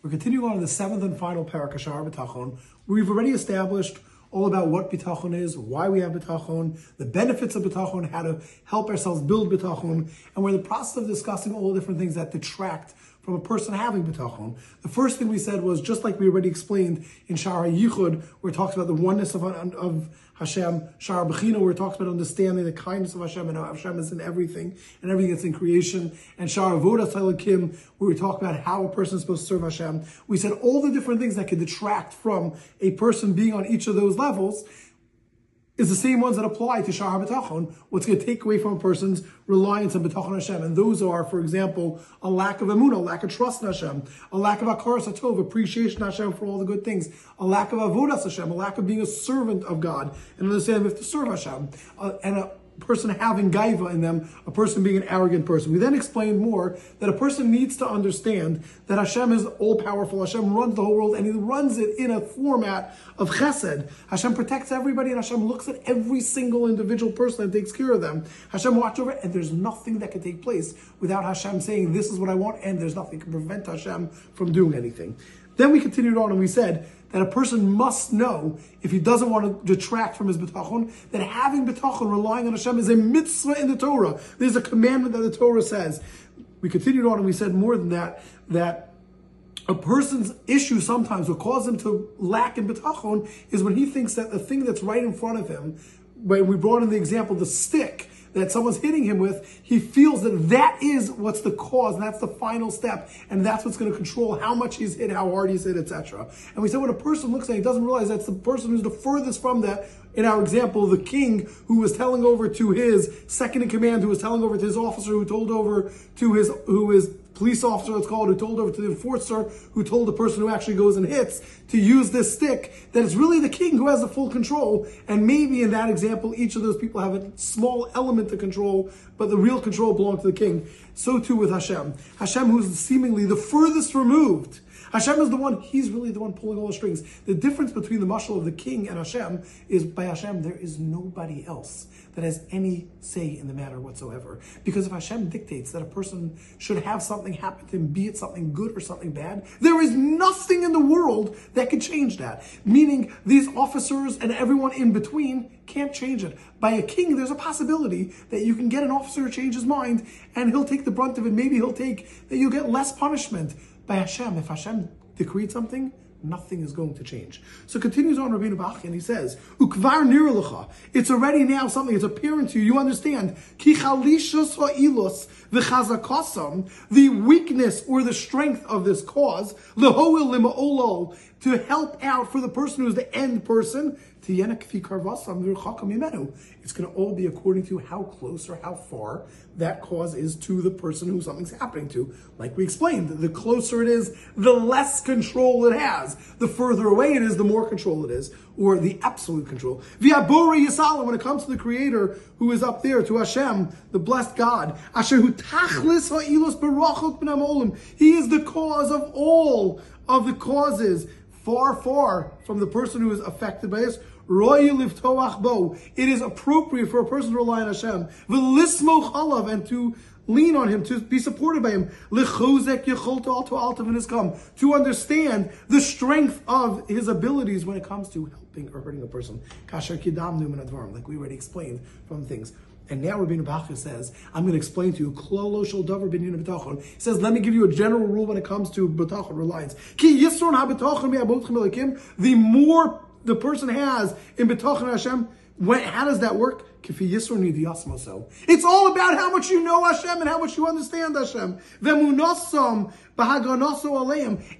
We're continuing on in the seventh and final parak of Sha'ar B'tachon. We've already established all about what bitachon is, why we have bitachon, the benefits of bitachon, how to help ourselves build bitachon, and we're in the process of discussing all the different things that detract from a person having bitachon. The first thing we said was just like we already explained in Shara Yichud, where it talks about the oneness of, of Hashem, Shara Bechina, where it talks about understanding the kindness of Hashem and how Hashem is in everything and everything that's in creation, and Shara Voda Kim, where we talk about how a person is supposed to serve Hashem. We said all the different things that could detract from a person being on each of those levels is the same ones that apply to Shah B'tachon, what's going to take away from a person's reliance on B'tachon Hashem. And those are, for example, a lack of emunah, a lack of trust in Hashem, a lack of Hakaras Hatov, appreciation Hashem for all the good things, a lack of Avodas Hashem, a lack of being a servant of God, and understand we have to serve Hashem, uh, and a person having gaiva in them, a person being an arrogant person. We then explained more that a person needs to understand that Hashem is all powerful. Hashem runs the whole world and he runs it in a format of chesed. Hashem protects everybody and Hashem looks at every single individual person and takes care of them. Hashem watches over it and there's nothing that can take place without Hashem saying, this is what I want and there's nothing can prevent Hashem from doing anything. Then we continued on and we said that a person must know, if he doesn't want to detract from his bitachon, that having bitachon, relying on Hashem, is a mitzvah in the Torah. There's a commandment that the Torah says. We continued on and we said more than that, that a person's issue sometimes, what causes him to lack in bitachon, is when he thinks that the thing that's right in front of him, when we brought in the example, the stick, that someone's hitting him with, he feels that that is what's the cause, and that's the final step, and that's what's going to control how much he's hit, how hard he's hit, etc. And we said when a person looks at it, he doesn't realize that's the person who's the furthest from that. In our example, the king who was telling over to his second in command, who was telling over to his officer, who told over to his who is police officer, it's called, who told over to the enforcer, who told the person who actually goes and hits to use this stick, that it's really the king who has the full control. And maybe in that example, each of those people have a small element to control, but the real control belonged to the king. So too with Hashem. Hashem, who's seemingly the furthest removed Hashem is the one, he's really the one pulling all the strings. The difference between the mashal of the king and Hashem is by Hashem, there is nobody else that has any say in the matter whatsoever. Because if Hashem dictates that a person should have something happen to him, be it something good or something bad, there is nothing in the world that can change that. Meaning these officers and everyone in between can't change it. By a king, there's a possibility that you can get an officer to change his mind and he'll take the brunt of it. Maybe he'll take that you'll get less punishment by Hashem. If Hashem decreed something, nothing is going to change. So continues on Rabbeinu Bachya and he says, Ukvar nirlecha. It's already now something, it's apparent to you, you understand. Ha'ilos the weakness or the strength of this cause, lehoil lima'olol, to help out for the person who's the end person, it's going to all be according to how close or how far that cause is to the person who something's happening to. Like we explained, the closer it is, the less control it has. The further away it is, the more control it is, or the absolute control. Yisala, when it comes to the Creator who is up there, to Hashem, the blessed God, tachlis He is the cause of all of the causes far, far from the person who is affected by this. It is appropriate for a person to rely on Hashem. And to lean on him, to be supported by him. To understand the strength of his abilities when it comes to helping or hurting a person. Like we already explained from things. And now Rabbi Bachya says, I'm going to explain to you, He says, let me give you a general rule when it comes to betachon, reliance. The more the person has in betachon Hashem, when, how does that work? It's all about how much you know Hashem and how much you understand Hashem.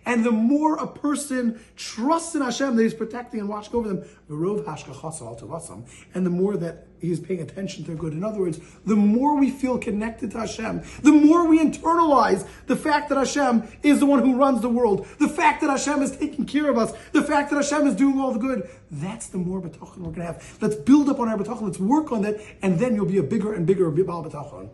And the more a person trusts in Hashem that He's protecting and watching over them, and the more that He's paying attention to good. In other words, the more we feel connected to Hashem, the more we internalize the fact that Hashem is the one who runs the world, the fact that Hashem is taking care of us, the fact that Hashem is doing all the good. That's the more betachon we're going to have. Let's build up on our betachon. Let's work on that, and then you'll be a bigger and bigger Baal betachon.